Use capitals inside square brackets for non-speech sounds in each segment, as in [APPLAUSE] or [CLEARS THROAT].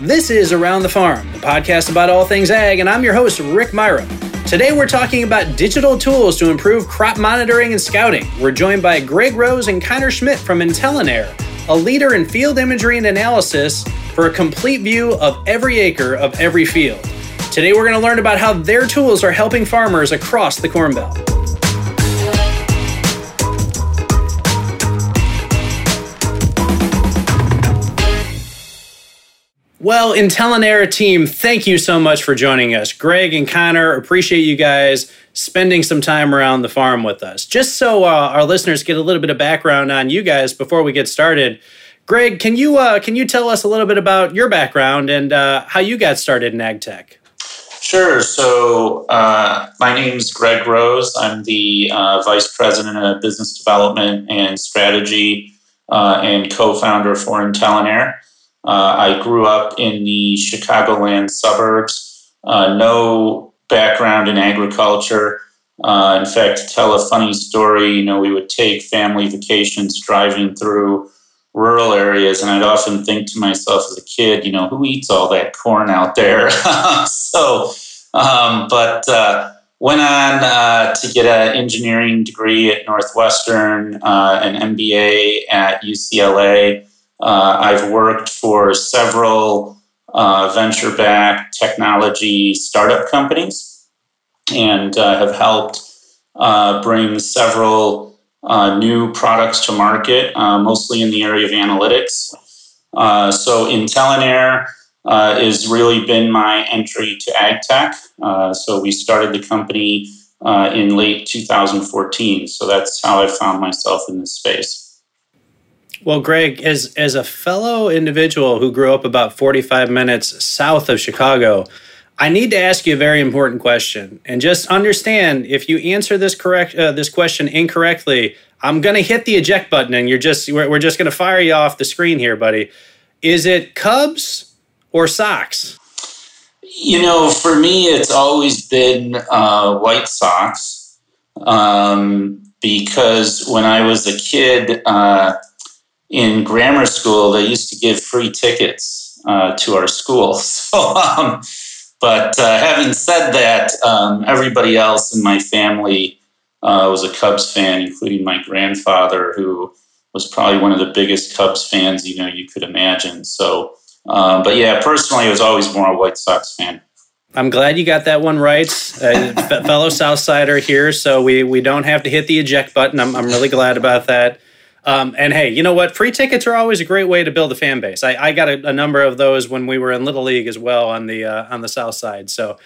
This is Around the Farm, the podcast about all things ag, and I'm your host, Rick Myra. Today we're talking about digital tools to improve crop monitoring and scouting. We're joined by Greg Rose and Connor Schmidt from IntelinAir, a leader in field imagery and analysis for a complete view of every acre of every field. Today we're going to learn about how their tools are helping farmers across the Corn Belt. Well, IntelinAir team, thank you so much for joining us. Greg and Connor, appreciate you guys spending some time around the farm with us. Just so uh, our listeners get a little bit of background on you guys before we get started, Greg, can you uh, can you tell us a little bit about your background and uh, how you got started in ag tech? Sure. So uh, my name is Greg Rose. I'm the uh, vice president of business development and strategy uh, and co-founder for IntelinAir. Uh, I grew up in the Chicagoland suburbs, uh, no background in agriculture. Uh, in fact, tell a funny story, you know, we would take family vacations driving through rural areas, and I'd often think to myself as a kid, you know, who eats all that corn out there? [LAUGHS] so, um, but uh, went on uh, to get an engineering degree at Northwestern, uh, an MBA at UCLA. Uh, I've worked for several uh, venture backed technology startup companies and uh, have helped uh, bring several uh, new products to market, uh, mostly in the area of analytics. so, IntelinAir has really been my entry to ag tech. so, we started the company in late 2014. So, that's how I found myself in this space. Well, Greg, as as a fellow individual who grew up about 45 minutes south of Chicago, I need to ask you a very important question. And just understand if you answer this correct uh, this question incorrectly, I'm going to hit the eject button and you're just we're, we're just going to fire you off the screen here, buddy. Is it Cubs or Sox? You know, for me, it's always been uh, White Sox um, because when I was a kid, uh, in grammar school, they used to give free tickets uh, to our school. [LAUGHS] So, um, but uh, having said that, um, everybody else in my family uh, was a Cubs fan, including my grandfather, who was probably one of the biggest Cubs fans you know you could imagine. So, um, but yeah, personally, I was always more a White Sox fan. I'm glad you got that one right, uh, [LAUGHS] fellow Southsider here. So we we don't have to hit the eject button. I'm I'm really glad about that. Um, and hey, you know what? Free tickets are always a great way to build a fan base. I, I got a, a, number of those when we were in Little League as well on the uh, on the South Side. So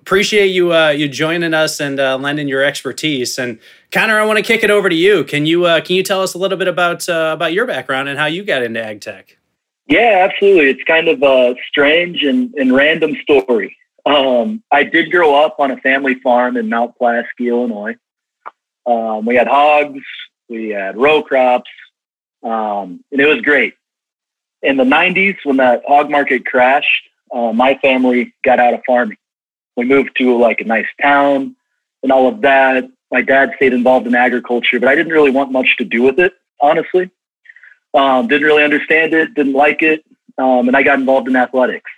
appreciate you uh, you joining us and uh, lending your expertise. And Connor, I want to kick it over to you. Can you uh, can you tell us a little bit about uh, about your background and how you got into ag tech? Yeah, absolutely. It's kind of a strange and, and random story. Um, I did grow up on a family farm in Mount Pulaski, Illinois. Um, we had hogs, we had row crops, um, and it was great. In the 90s, when that hog market crashed, uh, my family got out of farming. We moved to like a nice town and all of that. My dad stayed involved in agriculture, but I didn't really want much to do with it, honestly. Um, didn't really understand it, didn't like it, um, and I got involved in athletics.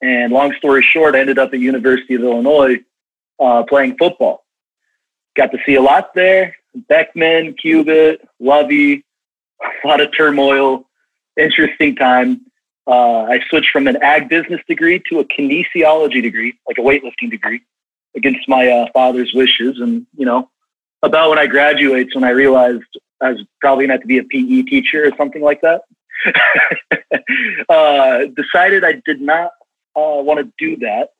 And long story short, I ended up at University of Illinois uh, playing football. Got to see a lot there. Beckman, Cubit, Lovie, a lot of turmoil, interesting time. Uh, I switched from an ag business degree to a kinesiology degree, like a weightlifting degree, against my uh, father's wishes. And, you know, about when I graduated, when I realized I was probably going to have to be a PE teacher or something like that. [LAUGHS] uh, decided I did not uh, want to do that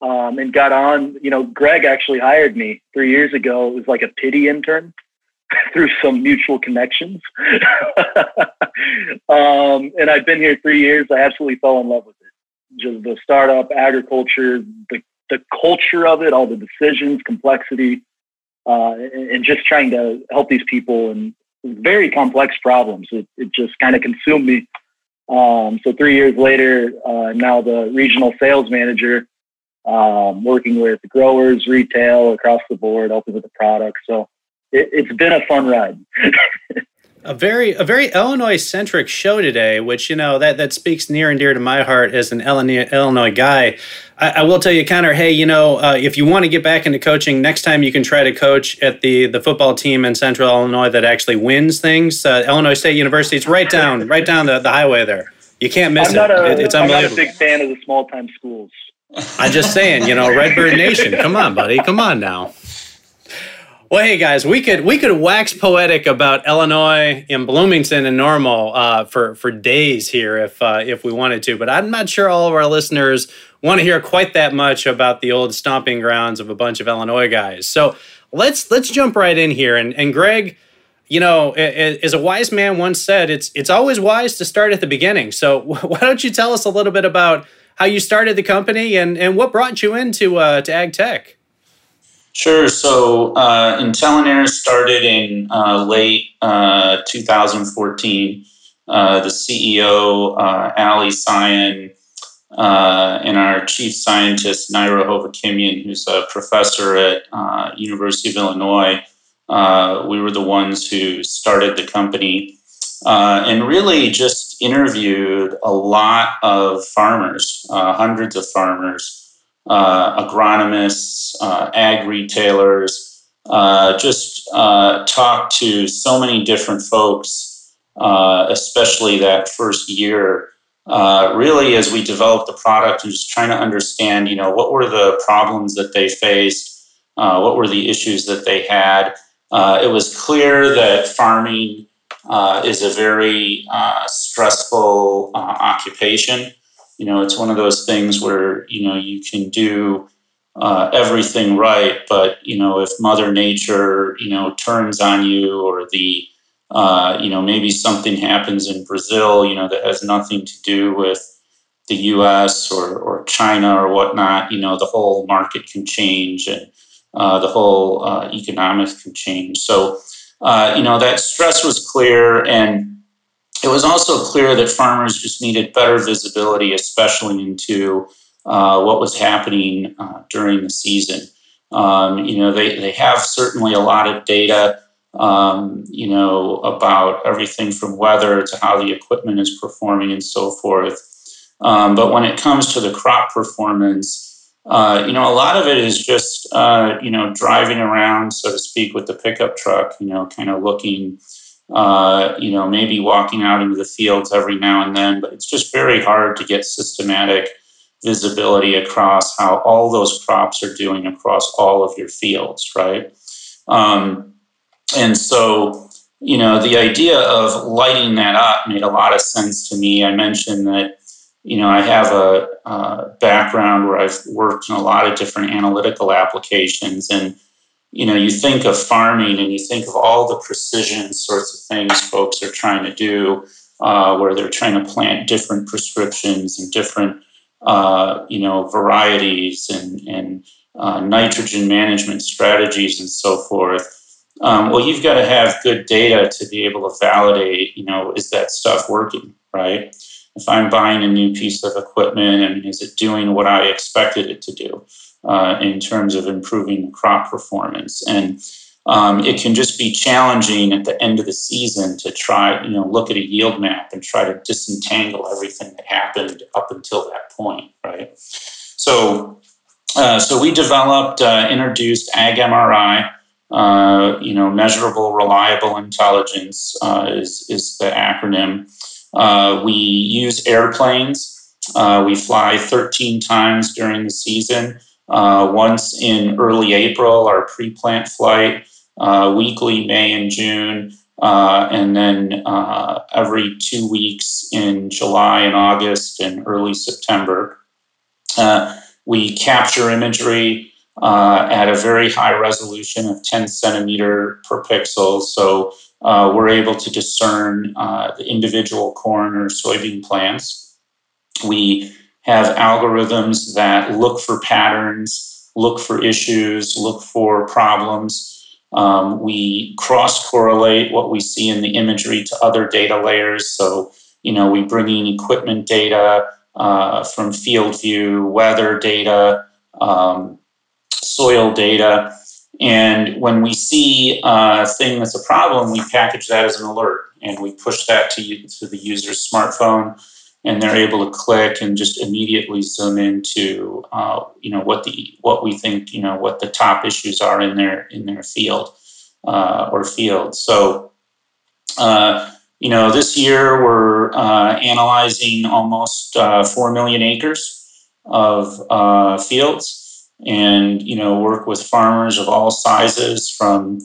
um, and got on. You know, Greg actually hired me three years ago. It was like a pity intern [LAUGHS] through some mutual connections. [LAUGHS] um, and I've been here three years. I absolutely fell in love with it. Just the startup, agriculture, the the culture of it, all the decisions, complexity, uh, and, and, just trying to help these people and very complex problems. It, it just kind of consumed me. Um, so three years later, uh, now the regional sales manager um, working with growers, retail across the board, helping with the product. So it, has been a fun ride. [LAUGHS] a very a very Illinois centric show today, which you know that that speaks near and dear to my heart as an Illinois Illinois guy. I, I will tell you, Connor. Hey, you know, uh, if you want to get back into coaching, next time you can try to coach at the the football team in Central Illinois that actually wins things. Uh, Illinois State University. It's right down right down the, the highway there. You can't miss I'm not it. A, it it's I'm not a big fan of the small time schools. I'm just saying, you know, Redbird Nation. Come on, buddy. Come on now. Well, hey guys, we could we could wax poetic about Illinois and Bloomington and Normal uh, for for days here if uh, if we wanted to, but I'm not sure all of our listeners want to hear quite that much about the old stomping grounds of a bunch of Illinois guys. So let's let's jump right in here. And and Greg, you know, as a wise man once said, it's it's always wise to start at the beginning. So [LAUGHS] why don't you tell us a little bit about how you started the company and and what brought you into uh, to ag tech? Sure. So uh, IntelinAir started in uh, late uh, 2014. Uh, the CEO, uh, Al Eisaian, uh, and our chief scientist, Naira Hovakimyan, who's a professor at University of Illinois, we were the ones who started the company and really just interviewed a lot of farmers, hundreds of farmers uh, agronomists, uh, ag retailers, uh, just uh, talked to so many different folks, uh, especially that first year. Uh, really, as we developed the product and just trying to understand, you know, what were the problems that they faced, what were the issues that they had. it was clear that farming is a very stressful occupation. You know it's one of those things where you know you can do uh, everything right but you know if mother nature you know turns on you or the uh, you know maybe something happens in brazil you know that has nothing to do with the us or, or china or whatnot you know the whole market can change and uh, the whole uh, economics can change. So uh, you know that stress was clear and it was also clear that farmers just needed better visibility, especially into uh, what was happening uh, during the season. Um, you know, they, they have certainly a lot of data, um, you know, about everything from weather to how the equipment is performing and so forth. Um, but when it comes to the crop performance, uh, you know, a lot of it is just, uh, you know, driving around, so to speak, with the pickup truck, you know, kind of looking uh, you know, maybe walking out into the fields every now and then, but it's just very hard to get systematic visibility across how all those crops are doing across all of your fields, right? Um, and so, you know, the idea of lighting that up made a lot of sense to me. I mentioned that, you know, I have a, a background where I've worked in a lot of different analytical applications and you know, you think of farming and you think of all the precision sorts of things folks are trying to do, uh, where they're trying to plant different prescriptions and different, uh, you know, varieties and, and uh, nitrogen management strategies and so forth. Um, well, you've got to have good data to be able to validate, you know, is that stuff working, right? If I'm buying a new piece of equipment and is it doing what I expected it to do? uh, in terms of improving crop performance. And um, it can just be challenging at the end of the season to try, you know, look at a yield map and try to disentangle everything that happened up until that point, right? So, uh, so we developed, uh, introduced AgMRI. Uh, you know, measurable, reliable intelligence uh, is is the acronym. Uh, we use airplanes. we fly 13 times during the season uh, once in early April, our pre plant flight, uh, weekly May and June, uh, and then uh, every two weeks in July and August and early September. Uh, we capture imagery uh, at a very high resolution of 10 centimeter per pixel. So we're able to discern the individual corn or soybean plants. We have algorithms that look for patterns, look for issues, look for problems. Um, we cross correlate what we see in the imagery to other data layers. So, you know, we bring in equipment data uh, from FieldView, weather data, um, soil data, And when we see a thing that's a problem, we package that as an alert and we push that to, to the user's smartphone and they're able to click and just immediately zoom into uh, you know what the what we think you know what the top issues are in their in their field uh, or field. So uh, you know this year we're uh, analyzing almost uh, four million acres of uh, fields, and you know work with farmers of all sizes from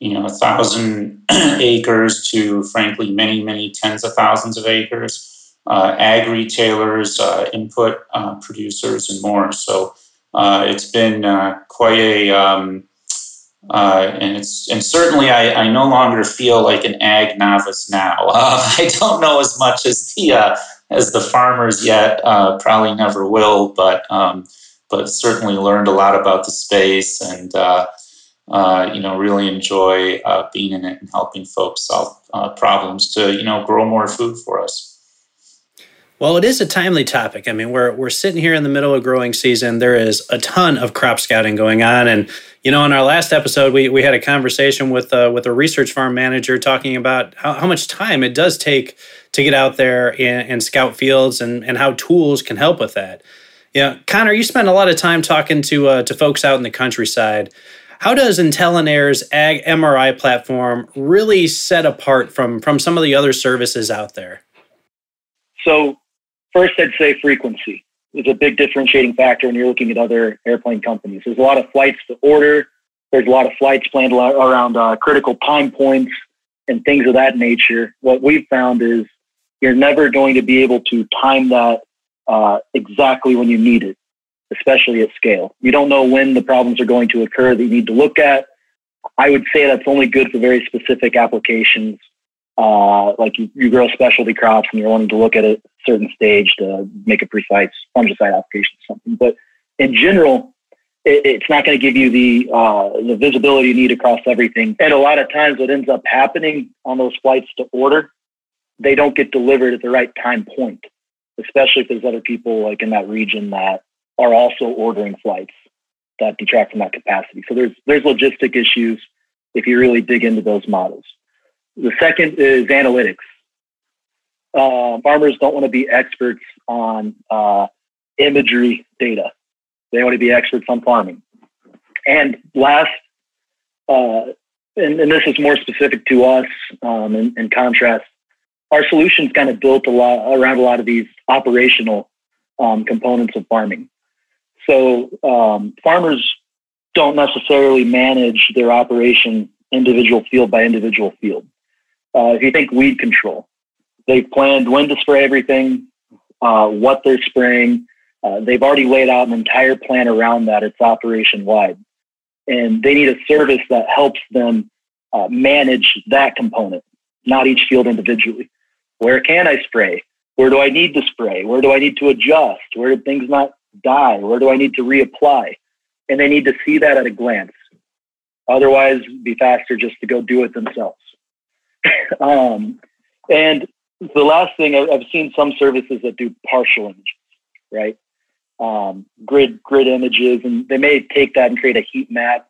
you know a thousand [CLEARS THROAT] acres to frankly many many tens of thousands of acres uh, ag retailers, uh, input uh, producers, and more. So uh, it's been uh, quite a, um, uh, and it's and certainly I, I, no longer feel like an ag novice now. [LAUGHS] I don't know as much as the as the farmers yet. probably never will, but um, but certainly learned a lot about the space and. Uh, uh, you know, really enjoy uh, being in it and helping folks solve problems to, you know, grow more food for us. Well, it is a timely topic. I mean, we're we're sitting here in the middle of growing season. There is a ton of crop scouting going on, and you know, in our last episode, we, we had a conversation with uh, with a research farm manager talking about how, how much time it does take to get out there and, and scout fields, and and how tools can help with that. Yeah, Connor, you spend a lot of time talking to uh, to folks out in the countryside. How does IntelinAir's Ag MRI platform really set apart from from some of the other services out there? So First, I'd say frequency is a big differentiating factor when you're looking at other airplane companies. There's a lot of flights to order. There's a lot of flights planned around uh, critical time points and things of that nature. What we've found is you're never going to be able to time that uh, exactly when you need it, especially at scale. You don't know when the problems are going to occur that you need to look at. I would say that's only good for very specific applications uh, like you, you, grow specialty crops and you're wanting to look at a certain stage to make a precise fungicide application or something. But in general, it, it's not going to give you the uh, the visibility you need across everything. And a lot of times, what ends up happening on those flights to order, they don't get delivered at the right time point, especially if there's other people like in that region that are also ordering flights that detract from that capacity. So there's there's logistic issues if you really dig into those models. The second is analytics. Uh, farmers don't want to be experts on uh, imagery data. They want to be experts on farming. And last, uh, and, and, this is more specific to us um, in, in, contrast, our solutions kind of built a lot around a lot of these operational um, components of farming. So um, farmers don't necessarily manage their operation individual field by individual field. Uh, if you think weed control, they've planned when to spray everything, uh, what they're spraying. Uh, they've already laid out an entire plan around that. It's operation wide. And they need a service that helps them uh, manage that component, not each field individually. Where can I spray? Where do I need to spray? Where do I need to adjust? Where did things not die? Where do I need to reapply? And they need to see that at a glance. Otherwise, be faster just to go do it themselves. [LAUGHS] um, and the last thing I've seen some services that do partial images, right? Um, grid grid images, and they may take that and create a heat map.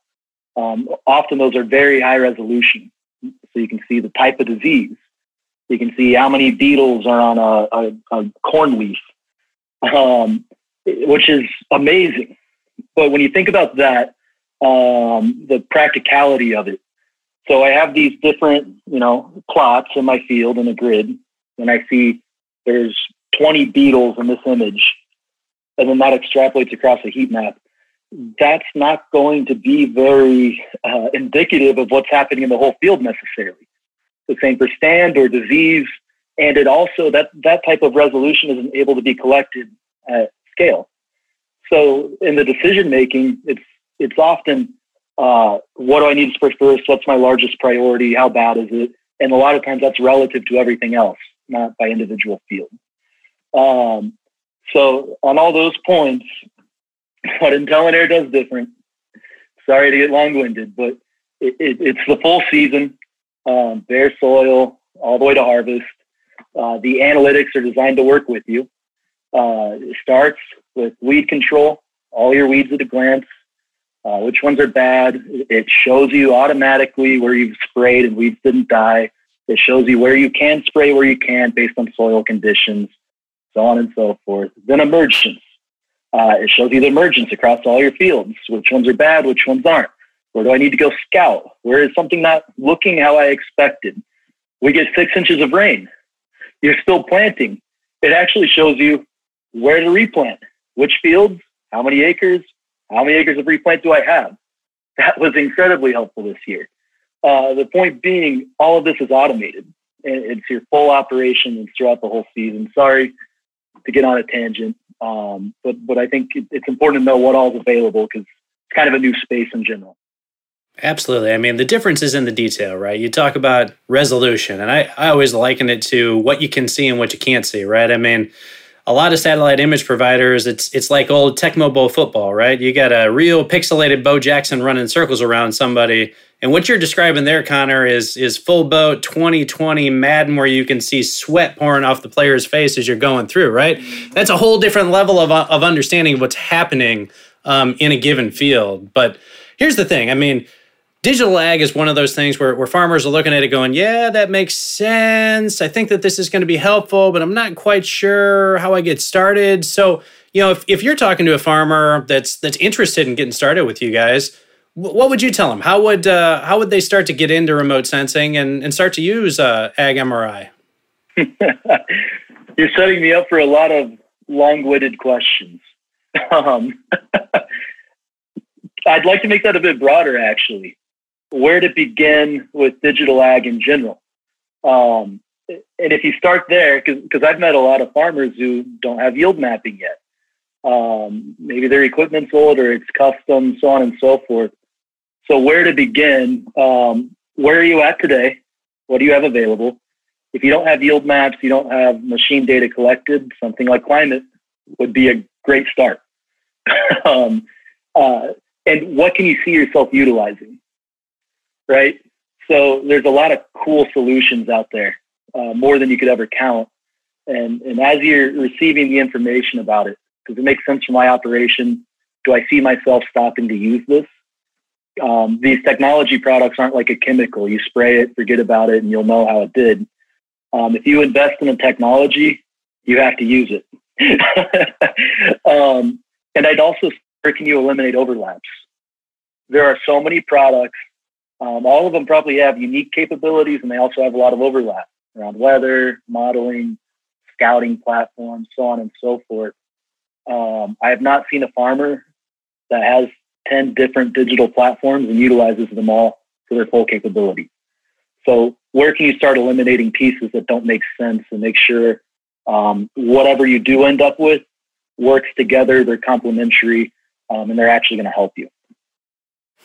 Um, often those are very high resolution, so you can see the type of disease. You can see how many beetles are on a, a, a corn leaf, um, which is amazing. But when you think about that, um, the practicality of it, so I have these different, you know, plots in my field in a grid, and I see there's 20 beetles in this image, and then that extrapolates across a heat map. That's not going to be very uh, indicative of what's happening in the whole field necessarily. The same for stand or disease, and it also that that type of resolution isn't able to be collected at scale. So in the decision making, it's it's often uh, what do I need to spray first? What's my largest priority? How bad is it? And a lot of times that's relative to everything else, not by individual field. Um, so on all those points, [LAUGHS] what IntelinAir does different. Sorry to get long-winded, but it, it, it's the full season, um, bare soil all the way to harvest. Uh, the analytics are designed to work with you. Uh, it starts with weed control, all your weeds at a glance, uh, which ones are bad. It shows you automatically where you've sprayed and weeds didn't die. It shows you where you can spray, where you can't, based on soil conditions, so on and so forth. Then emergence. Uh, it shows you the emergence across all your fields, which ones are bad, which ones aren't. Where do I need to go scout? Where is something not looking how I expected? We get six inches of rain. You're still planting. It actually shows you where to replant, which fields, how many acres, how many acres of replant do I have? [LAUGHS] That was incredibly helpful this year. Uh, the point being, all of this is automated. It's your full operation and throughout the whole season. Sorry to get on a tangent, um, but but I think it's important to know what all is available because it's kind of a new space in general. Absolutely. I mean, the difference is in the detail, right? You talk about resolution, and I, I always liken it to what you can see and what you can't see, right? I mean, a lot of satellite image providers, it's it's like old Tecmo Bowl football, right? You got a real pixelated Bo Jackson running circles around somebody. And what you're describing there, Connor, is is full boat 2020 Madden where you can see sweat pouring off the player's face as you're going through, right? That's a whole different level of, of understanding of what's happening um, in a given field. But here's the thing. I mean, digital ag is one of those things where, where farmers are looking at it going, yeah, that makes sense. I think that this is going to be helpful, but I'm not quite sure how I get started. So, you know, if, if you're talking to a farmer that's that's interested in getting started with you guys, what would you tell them? How would uh, how would they start to get into remote sensing and, and start to use uh, Ag MRI? [LAUGHS] you're setting me up for a lot of long-winded questions. [LAUGHS] Um, [LAUGHS] I'd like to make that a bit broader, actually where to begin with digital ag in general. Um, and if you start there, because I've met a lot of farmers who don't have yield mapping yet. Um, maybe their equipment's old or it's custom, so on and so forth. So where to begin? Um, where are you at today? What do you have available? If you don't have yield maps, you don't have machine data collected, something like climate would be a great start. [LAUGHS] um, uh, and what can you see yourself utilizing? Right? So there's a lot of cool solutions out there, uh, more than you could ever count. And, and as you're receiving the information about it, does it make sense for my operation? Do I see myself stopping to use this? Um, these technology products aren't like a chemical. You spray it, forget about it, and you'll know how it did. Um, if you invest in a technology, you have to use it. [LAUGHS] um, and I'd also, can you eliminate overlaps? There are so many products um, all of them probably have unique capabilities, and they also have a lot of overlap around weather, modeling, scouting platforms, so on and so forth. Um, I have not seen a farmer that has 10 different digital platforms and utilizes them all to their full capability. So, where can you start eliminating pieces that don't make sense and make sure um, whatever you do end up with works together, they're complementary, um, and they're actually going to help you?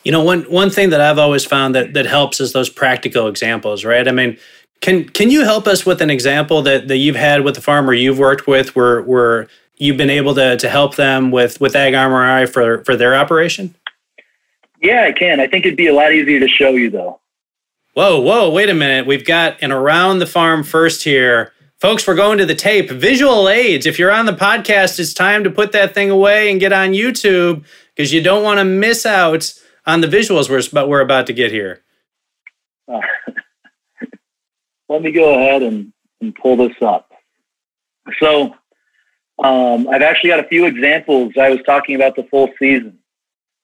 You know, one one thing that I've always found that that helps is those practical examples, right? I mean, can can you help us with an example that, that you've had with a farmer you've worked with where where you've been able to to help them with with AgMRI for for their operation? Yeah, I can. I think it'd be a lot easier to show you though. Whoa, whoa, wait a minute. We've got an around the farm first here. Folks, we're going to the tape. Visual aids. If you're on the podcast, it's time to put that thing away and get on YouTube because you don't want to miss out on the visuals we're, we're about to get here? Uh, [LAUGHS] let me go ahead and, and pull this up. So um, I've actually got a few examples. I was talking about the full season,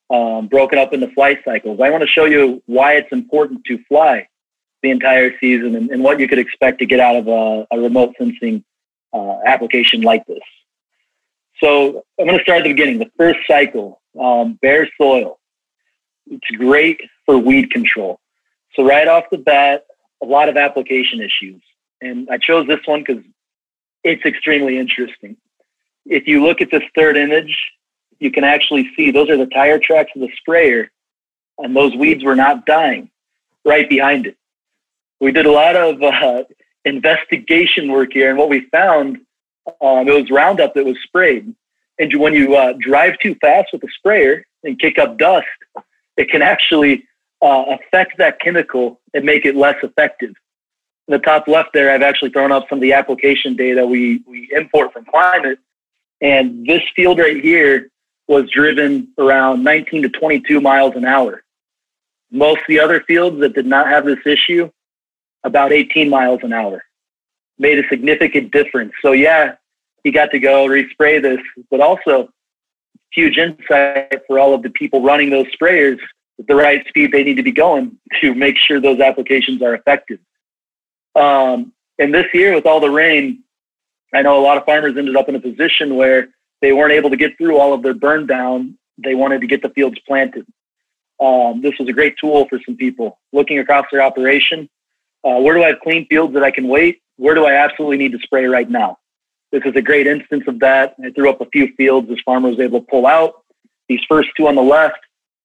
um, broken up into flight cycles. I want to show you why it's important to fly the entire season and, and what you could expect to get out of a, a remote sensing uh, application like this. So I'm going to start at the beginning. The first cycle, um, bare soil. It's great for weed control. So right off the bat, a lot of application issues. And I chose this one because it's extremely interesting. If you look at this third image, you can actually see those are the tire tracks of the sprayer, and those weeds were not dying right behind it. We did a lot of uh, investigation work here, and what we found, um, it was Roundup that was sprayed. And when you uh, drive too fast with the sprayer and kick up dust, it can actually uh, affect that chemical and make it less effective. In the top left there, I've actually thrown up some of the application data we, we import from climate. And this field right here was driven around 19 to 22 miles an hour. Most of the other fields that did not have this issue, about 18 miles an hour, made a significant difference. So yeah, he got to go respray this, but also huge insight for all of the people running those sprayers at the right speed they need to be going to make sure those applications are effective. Um, and this year, with all the rain, I know a lot of farmers ended up in a position where they weren't able to get through all of their burn down. They wanted to get the fields planted. Um, this was a great tool for some people looking across their operation. Uh, where do I have clean fields that I can wait? Where do I absolutely need to spray right now? This is a great instance of that. I threw up a few fields this farmer was able to pull out. These first two on the left,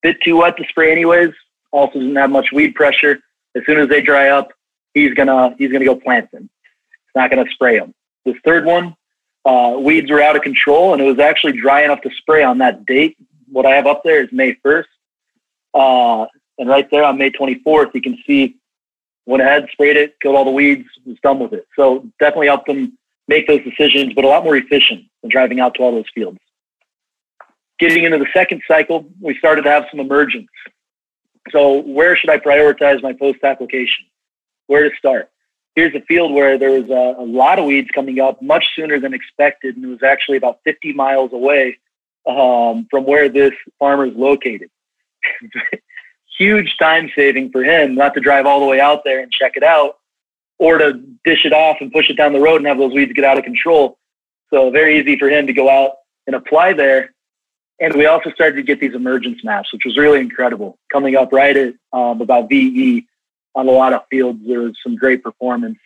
bit too wet to spray anyways. Also doesn't have much weed pressure. As soon as they dry up, he's gonna he's gonna go plant them. It's not gonna spray them. This third one, uh, weeds were out of control, and it was actually dry enough to spray on that date. What I have up there is May 1st. Uh, and right there on May 24th, you can see went ahead, sprayed it, killed all the weeds, was done with it. So definitely helped them make those decisions, but a lot more efficient than driving out to all those fields. Getting into the second cycle, we started to have some emergence. So where should I prioritize my post application? Where to start? here's a field where there was a, a, lot of weeds coming up much sooner than expected, and it was actually about 50 miles away um, from where this farmer is located. [LAUGHS] Huge time saving for him not to drive all the way out there and check it out, or to dish it off and push it down the road and have those weeds get out of control. So very easy for him to go out and apply there. And we also started to get these emergence maps, which was really incredible, coming up right at um, about VE on a lot of fields. There was some great performance.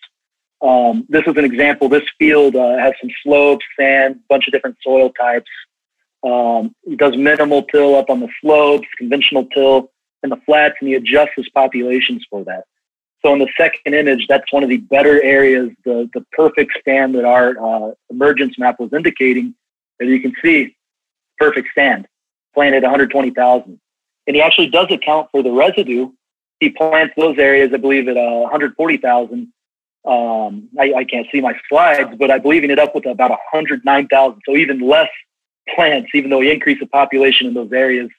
Um, this is an example. This field uh, has some slopes, sand, bunch of different soil types. Um, he does minimal till up on the slopes, conventional till in the flats, and he adjusts his populations for that. So in the second image, that's one of the better areas, the, the perfect stand that our uh, emergence map was indicating. As you can see, perfect stand, planted 120,000. And he actually does account for the residue he plants those areas, I believe, at uh, 140,000. Um, I, I, can't see my slides, but I believe he ended up with about 109,000. So even less plants, even though he increased the population in those areas.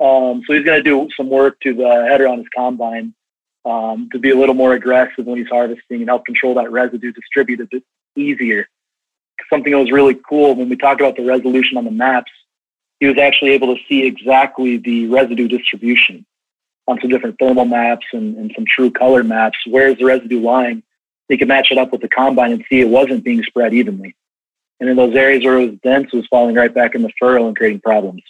Um, so he's going to do some work to the header on his combine um, to be a little more aggressive when he's harvesting and help control that residue, distribute a bit easier. Something that was really cool when we talked about the resolution on the maps, he was actually able to see exactly the residue distribution on some different thermal maps and, and some true color maps. Where's the residue lying? He could match it up with the combine and see it wasn't being spread evenly. And in those areas where it was dense, it was falling right back in the furrow and creating problems.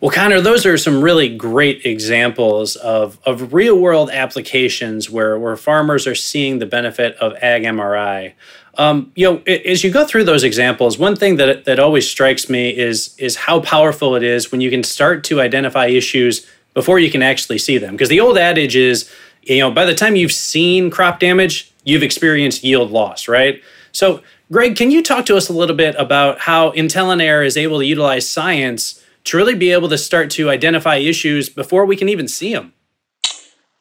Well, Connor, those are some really great examples of, of real world applications where, where farmers are seeing the benefit of AgMRI. Um, you know, as you go through those examples, one thing that, that always strikes me is, is how powerful it is when you can start to identify issues before you can actually see them. Because the old adage is, you know, by the time you've seen crop damage, you've experienced yield loss, right? So, Greg, can you talk to us a little bit about how IntelinAir is able to utilize science to really be able to start to identify issues before we can even see them?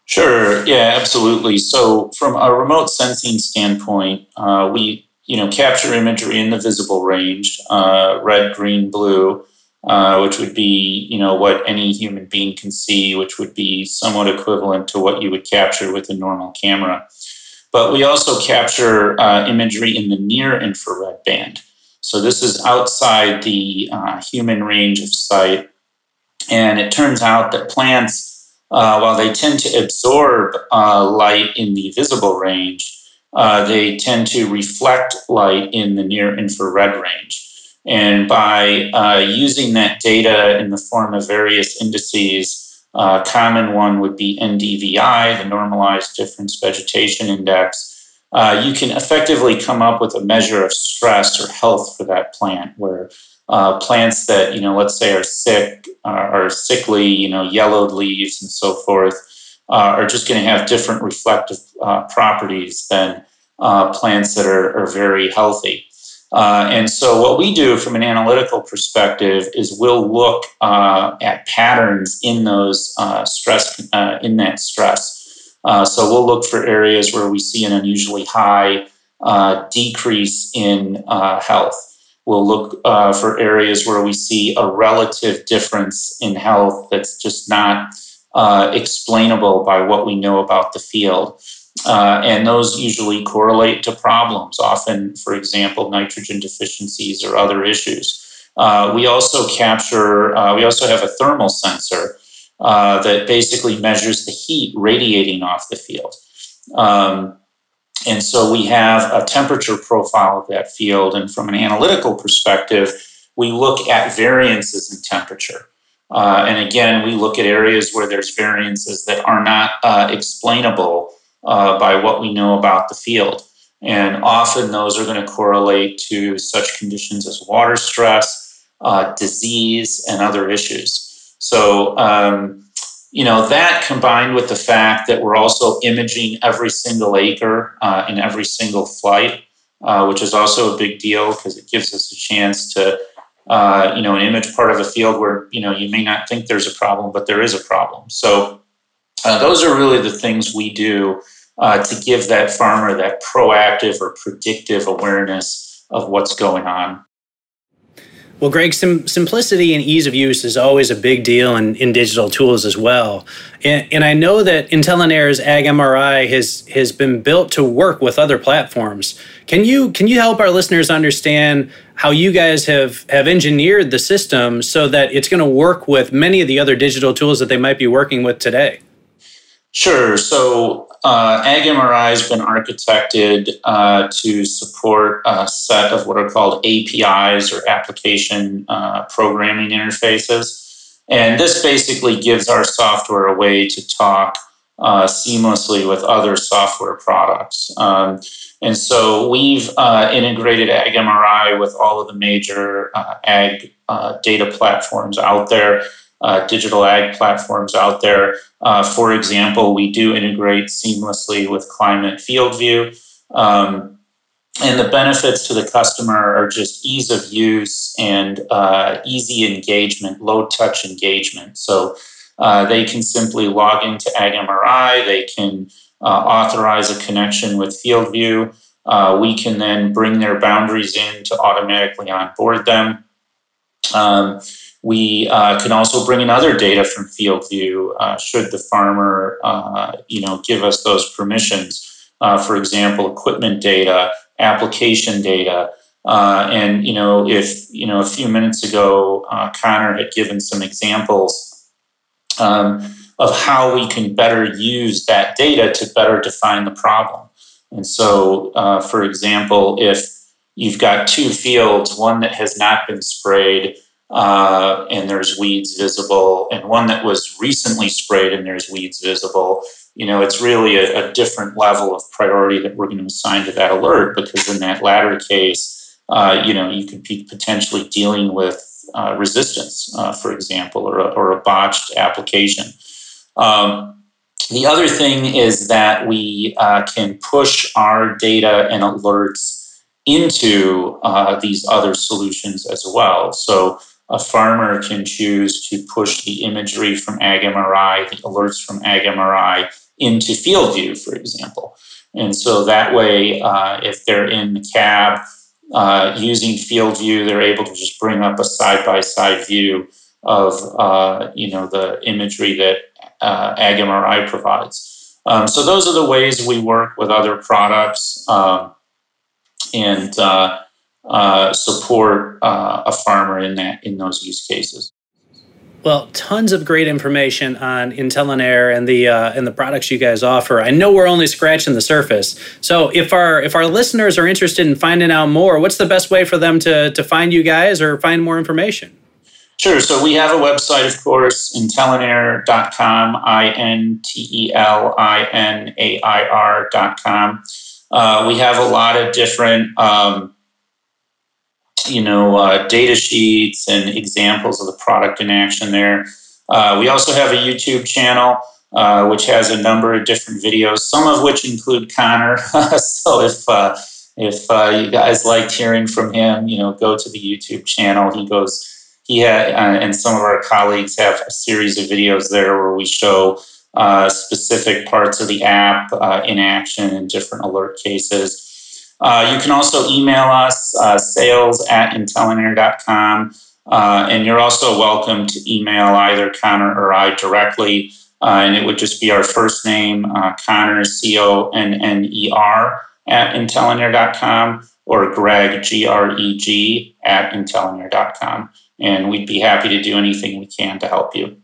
Sure. Yeah, absolutely. So, from a remote sensing standpoint, uh, we you know capture imagery in the visible range, uh, red, green, blue, uh, which would be you know what any human being can see, which would be somewhat equivalent to what you would capture with a normal camera. But we also capture uh, imagery in the near infrared band. So this is outside the uh, human range of sight. And it turns out that plants, uh, while they tend to absorb uh, light in the visible range, they tend to reflect light in the near infrared range. And by uh, using that data in the form of various indices, a uh, common one would be NDVI, the Normalized Difference Vegetation Index. Uh, you can effectively come up with a measure of stress or health for that plant, where uh, plants that, you know, let's say are sick, uh, are sickly, you know, yellowed leaves and so forth, uh, are just going to have different reflective properties than plants that are, are very healthy. Uh, and so, what we do from an analytical perspective is we'll look uh, at patterns in those uh, stress uh, in that stress. Uh, so we'll look for areas where we see an unusually high uh, decrease in health. We'll look uh, for areas where we see a relative difference in health that's just not uh, explainable by what we know about the field. Uh, and those usually correlate to problems, often, for example, nitrogen deficiencies or other issues. Uh, we also capture, uh, we also have a thermal sensor uh, that basically measures the heat radiating off the field. Um, and so we have a temperature profile of that field. And from an analytical perspective, we look at variances in temperature. Uh, and again, we look at areas where there's variances that are not uh, explainable uh, by what we know about the field. And often those are going to correlate to such conditions as water stress, uh, disease, and other issues. So, um, you know, that combined with the fact that we're also imaging every single acre uh, in every single flight, uh, which is also a big deal because it gives us a chance to, uh, you know, an image part of a field where, you know, you may not think there's a problem, but there is a problem. So uh, those are really the things we do uh, to give that farmer that proactive or predictive awareness of what's going on. Well, Greg, sim- simplicity and ease of use is always a big deal in, in digital tools as well. And, and I know that IntelinAir's Ag MRI has has been built to work with other platforms. Can you can you help our listeners understand how you guys have have engineered the system so that it's going to work with many of the other digital tools that they might be working with today? Sure. So uh, AgMRI has been architected uh, to support a set of what are called APIs or application uh, programming interfaces. And this basically gives our software a way to talk uh, seamlessly with other software products. Um, and so we've uh, integrated AgMRI with all of the major uh, ag data platforms out there uh, digital ag platforms out there. Uh, for example, we do integrate seamlessly with Climate FieldView. Um, and the benefits to the customer are just ease of use and uh, easy engagement, low touch engagement. So uh, they can simply log into AgMRI, they can uh, authorize a connection with FieldView. Uh, we can then bring their boundaries in to automatically onboard them. Um, we uh, can also bring in other data from FieldView uh, should the farmer, uh, you know, give us those permissions. Uh, for example, equipment data, application data, uh, and you know, if you know, a few minutes ago, uh, Connor had given some examples um, of how we can better use that data to better define the problem. And so, for example, if you've got two fields, one that has not been sprayed uh, and there's weeds visible, and one that was recently sprayed and there's weeds visible. You know, it's really a, a different level of priority that we're going to assign to that alert because in that latter case, uh, you know, you could be potentially dealing with uh, resistance, uh, for example, or a, or a botched application. Um, the other thing is that we uh, can push our data and alerts into uh, these other solutions as well. So a farmer can choose to push the imagery from AgMRI, the alerts from AgMRI into FieldView, for example. And so that way, uh, if they're in the cab uh, using FieldView, they're able to just bring up a side-by-side view of uh, you know the imagery that uh, AgMRI provides. Um, so those are the ways we work with other products, um, and uh, uh, support uh, a farmer in that in those use cases. Well, tons of great information on IntelinAir and the uh, and the products you guys offer. I know we're only scratching the surface. So if our if our listeners are interested in finding out more, what's the best way for them to to find you guys or find more information? Sure. So we have a website, of course, intelinair.com, I N T E L I N A I R.com. Uh, we have a lot of different um, you know, uh, data sheets and examples of the product in action there. Uh, we also have a YouTube channel uh, which has a number of different videos, some of which include Connor. [LAUGHS] so if uh, if uh, you guys liked hearing from him, you know, go to the YouTube channel. He goes, he had, uh, and some of our colleagues have a series of videos there where we show specific parts of the app in action in different alert cases. Uh, you can also email us, uh, sales at intelinair.com. Uh, and you're also welcome to email either Connor or I directly. Uh, and it would just be our first name, uh, Connor, C O N N E R, at intelinair.com, or Greg, G R E G, at intelinair.com. And we'd be happy to do anything we can to help you.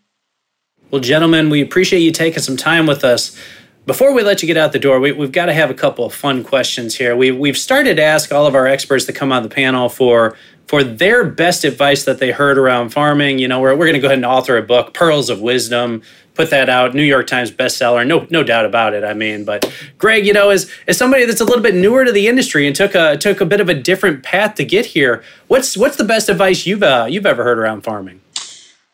Well, gentlemen, we appreciate you taking some time with us. Before we let you get out the door, we, have got to have a couple of fun questions here. We, we've started to ask all of our experts to come on the panel for for their best advice that they heard around farming. You know, we're, we're going to go ahead and author a book, Pearls of Wisdom, put that out, New York Times bestseller, no no doubt about it. I mean, but Greg, you know, as as somebody that's a little bit newer to the industry and took a took a bit of a different path to get here, what's what's the best advice you've uh, you've ever heard around farming?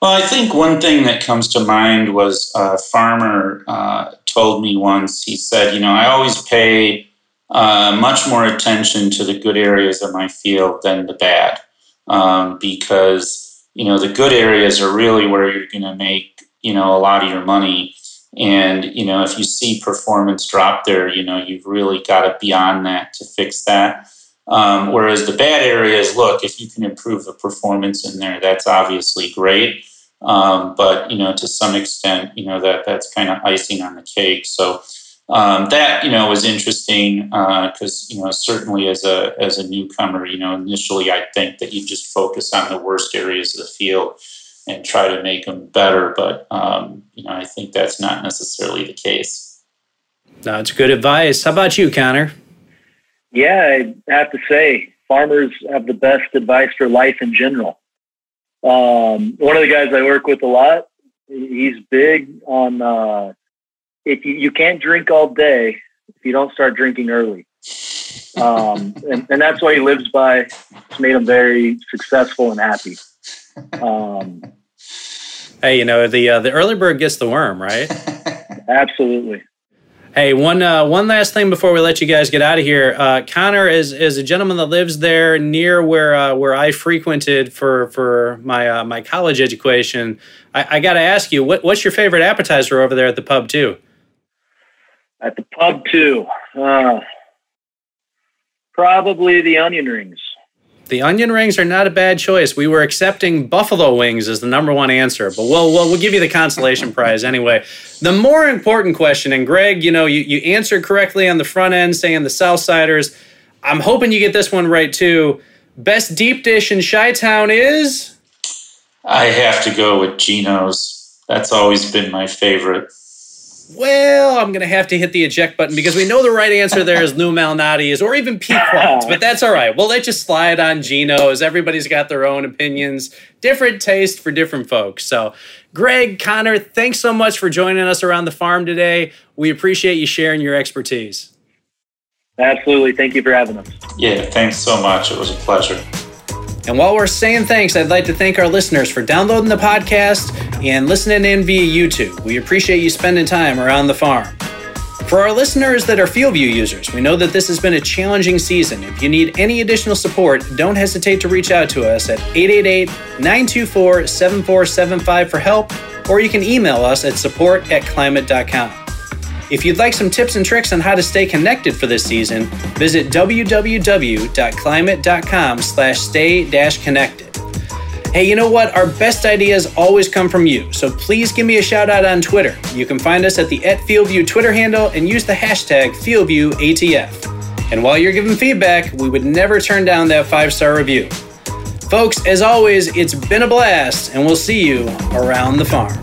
Well, I think one thing that comes to mind was a farmer uh, told me once, he said, you know, I always pay uh, much more attention to the good areas of my field than the bad um, because, you know, the good areas are really where you're going to make, you know, a lot of your money. And, you know, if you see performance drop there, you know, you've really got to be on that to fix that. Um, whereas the bad areas, look, if you can improve the performance in there, that's obviously great. Um, but you know, to some extent, you know that that's kind of icing on the cake. So um, that you know was interesting because uh, you know certainly as a as a newcomer, you know initially I think that you just focus on the worst areas of the field and try to make them better. But um, you know I think that's not necessarily the case. That's good advice. How about you, Connor? Yeah, I have to say, farmers have the best advice for life in general. Um, one of the guys I work with a lot, he's big on uh, if you, you can't drink all day if you don't start drinking early. Um, [LAUGHS] and, and that's what he lives by. It's made him very successful and happy. Um, hey, you know the uh, the early bird gets the worm, right? Absolutely. Hey, one uh, one last thing before we let you guys get out of here. Uh, Connor is is a gentleman that lives there near where uh, where I frequented for for my uh, my college education. I, I got to ask you, what, what's your favorite appetizer over there at the pub too? At the pub too, uh, probably the onion rings. The onion rings are not a bad choice. We were accepting buffalo wings as the number one answer, but we'll, we'll, we'll give you the consolation [LAUGHS] prize anyway. The more important question, and Greg, you know, you, you answered correctly on the front end saying the Southsiders. I'm hoping you get this one right too. Best deep dish in Chi Town is? I have to go with Gino's. That's always been my favorite well, I'm going to have to hit the eject button because we know the right answer there is Lou Malnati's or even Pequod, but that's all right. We'll let you slide on Gino's. Everybody's got their own opinions, different taste for different folks. So, Greg, Connor, thanks so much for joining us around the farm today. We appreciate you sharing your expertise. Absolutely. Thank you for having us. Yeah, thanks so much. It was a pleasure. And while we're saying thanks, I'd like to thank our listeners for downloading the podcast and listening in via YouTube. We appreciate you spending time around the farm. For our listeners that are FieldView users, we know that this has been a challenging season. If you need any additional support, don't hesitate to reach out to us at 888 924 7475 for help, or you can email us at support at climate.com. If you'd like some tips and tricks on how to stay connected for this season, visit www.climate.com slash stay-connected. Hey, you know what? Our best ideas always come from you, so please give me a shout out on Twitter. You can find us at the at FieldView Twitter handle and use the hashtag FieldViewATF. And while you're giving feedback, we would never turn down that five star review. Folks, as always, it's been a blast, and we'll see you around the farm.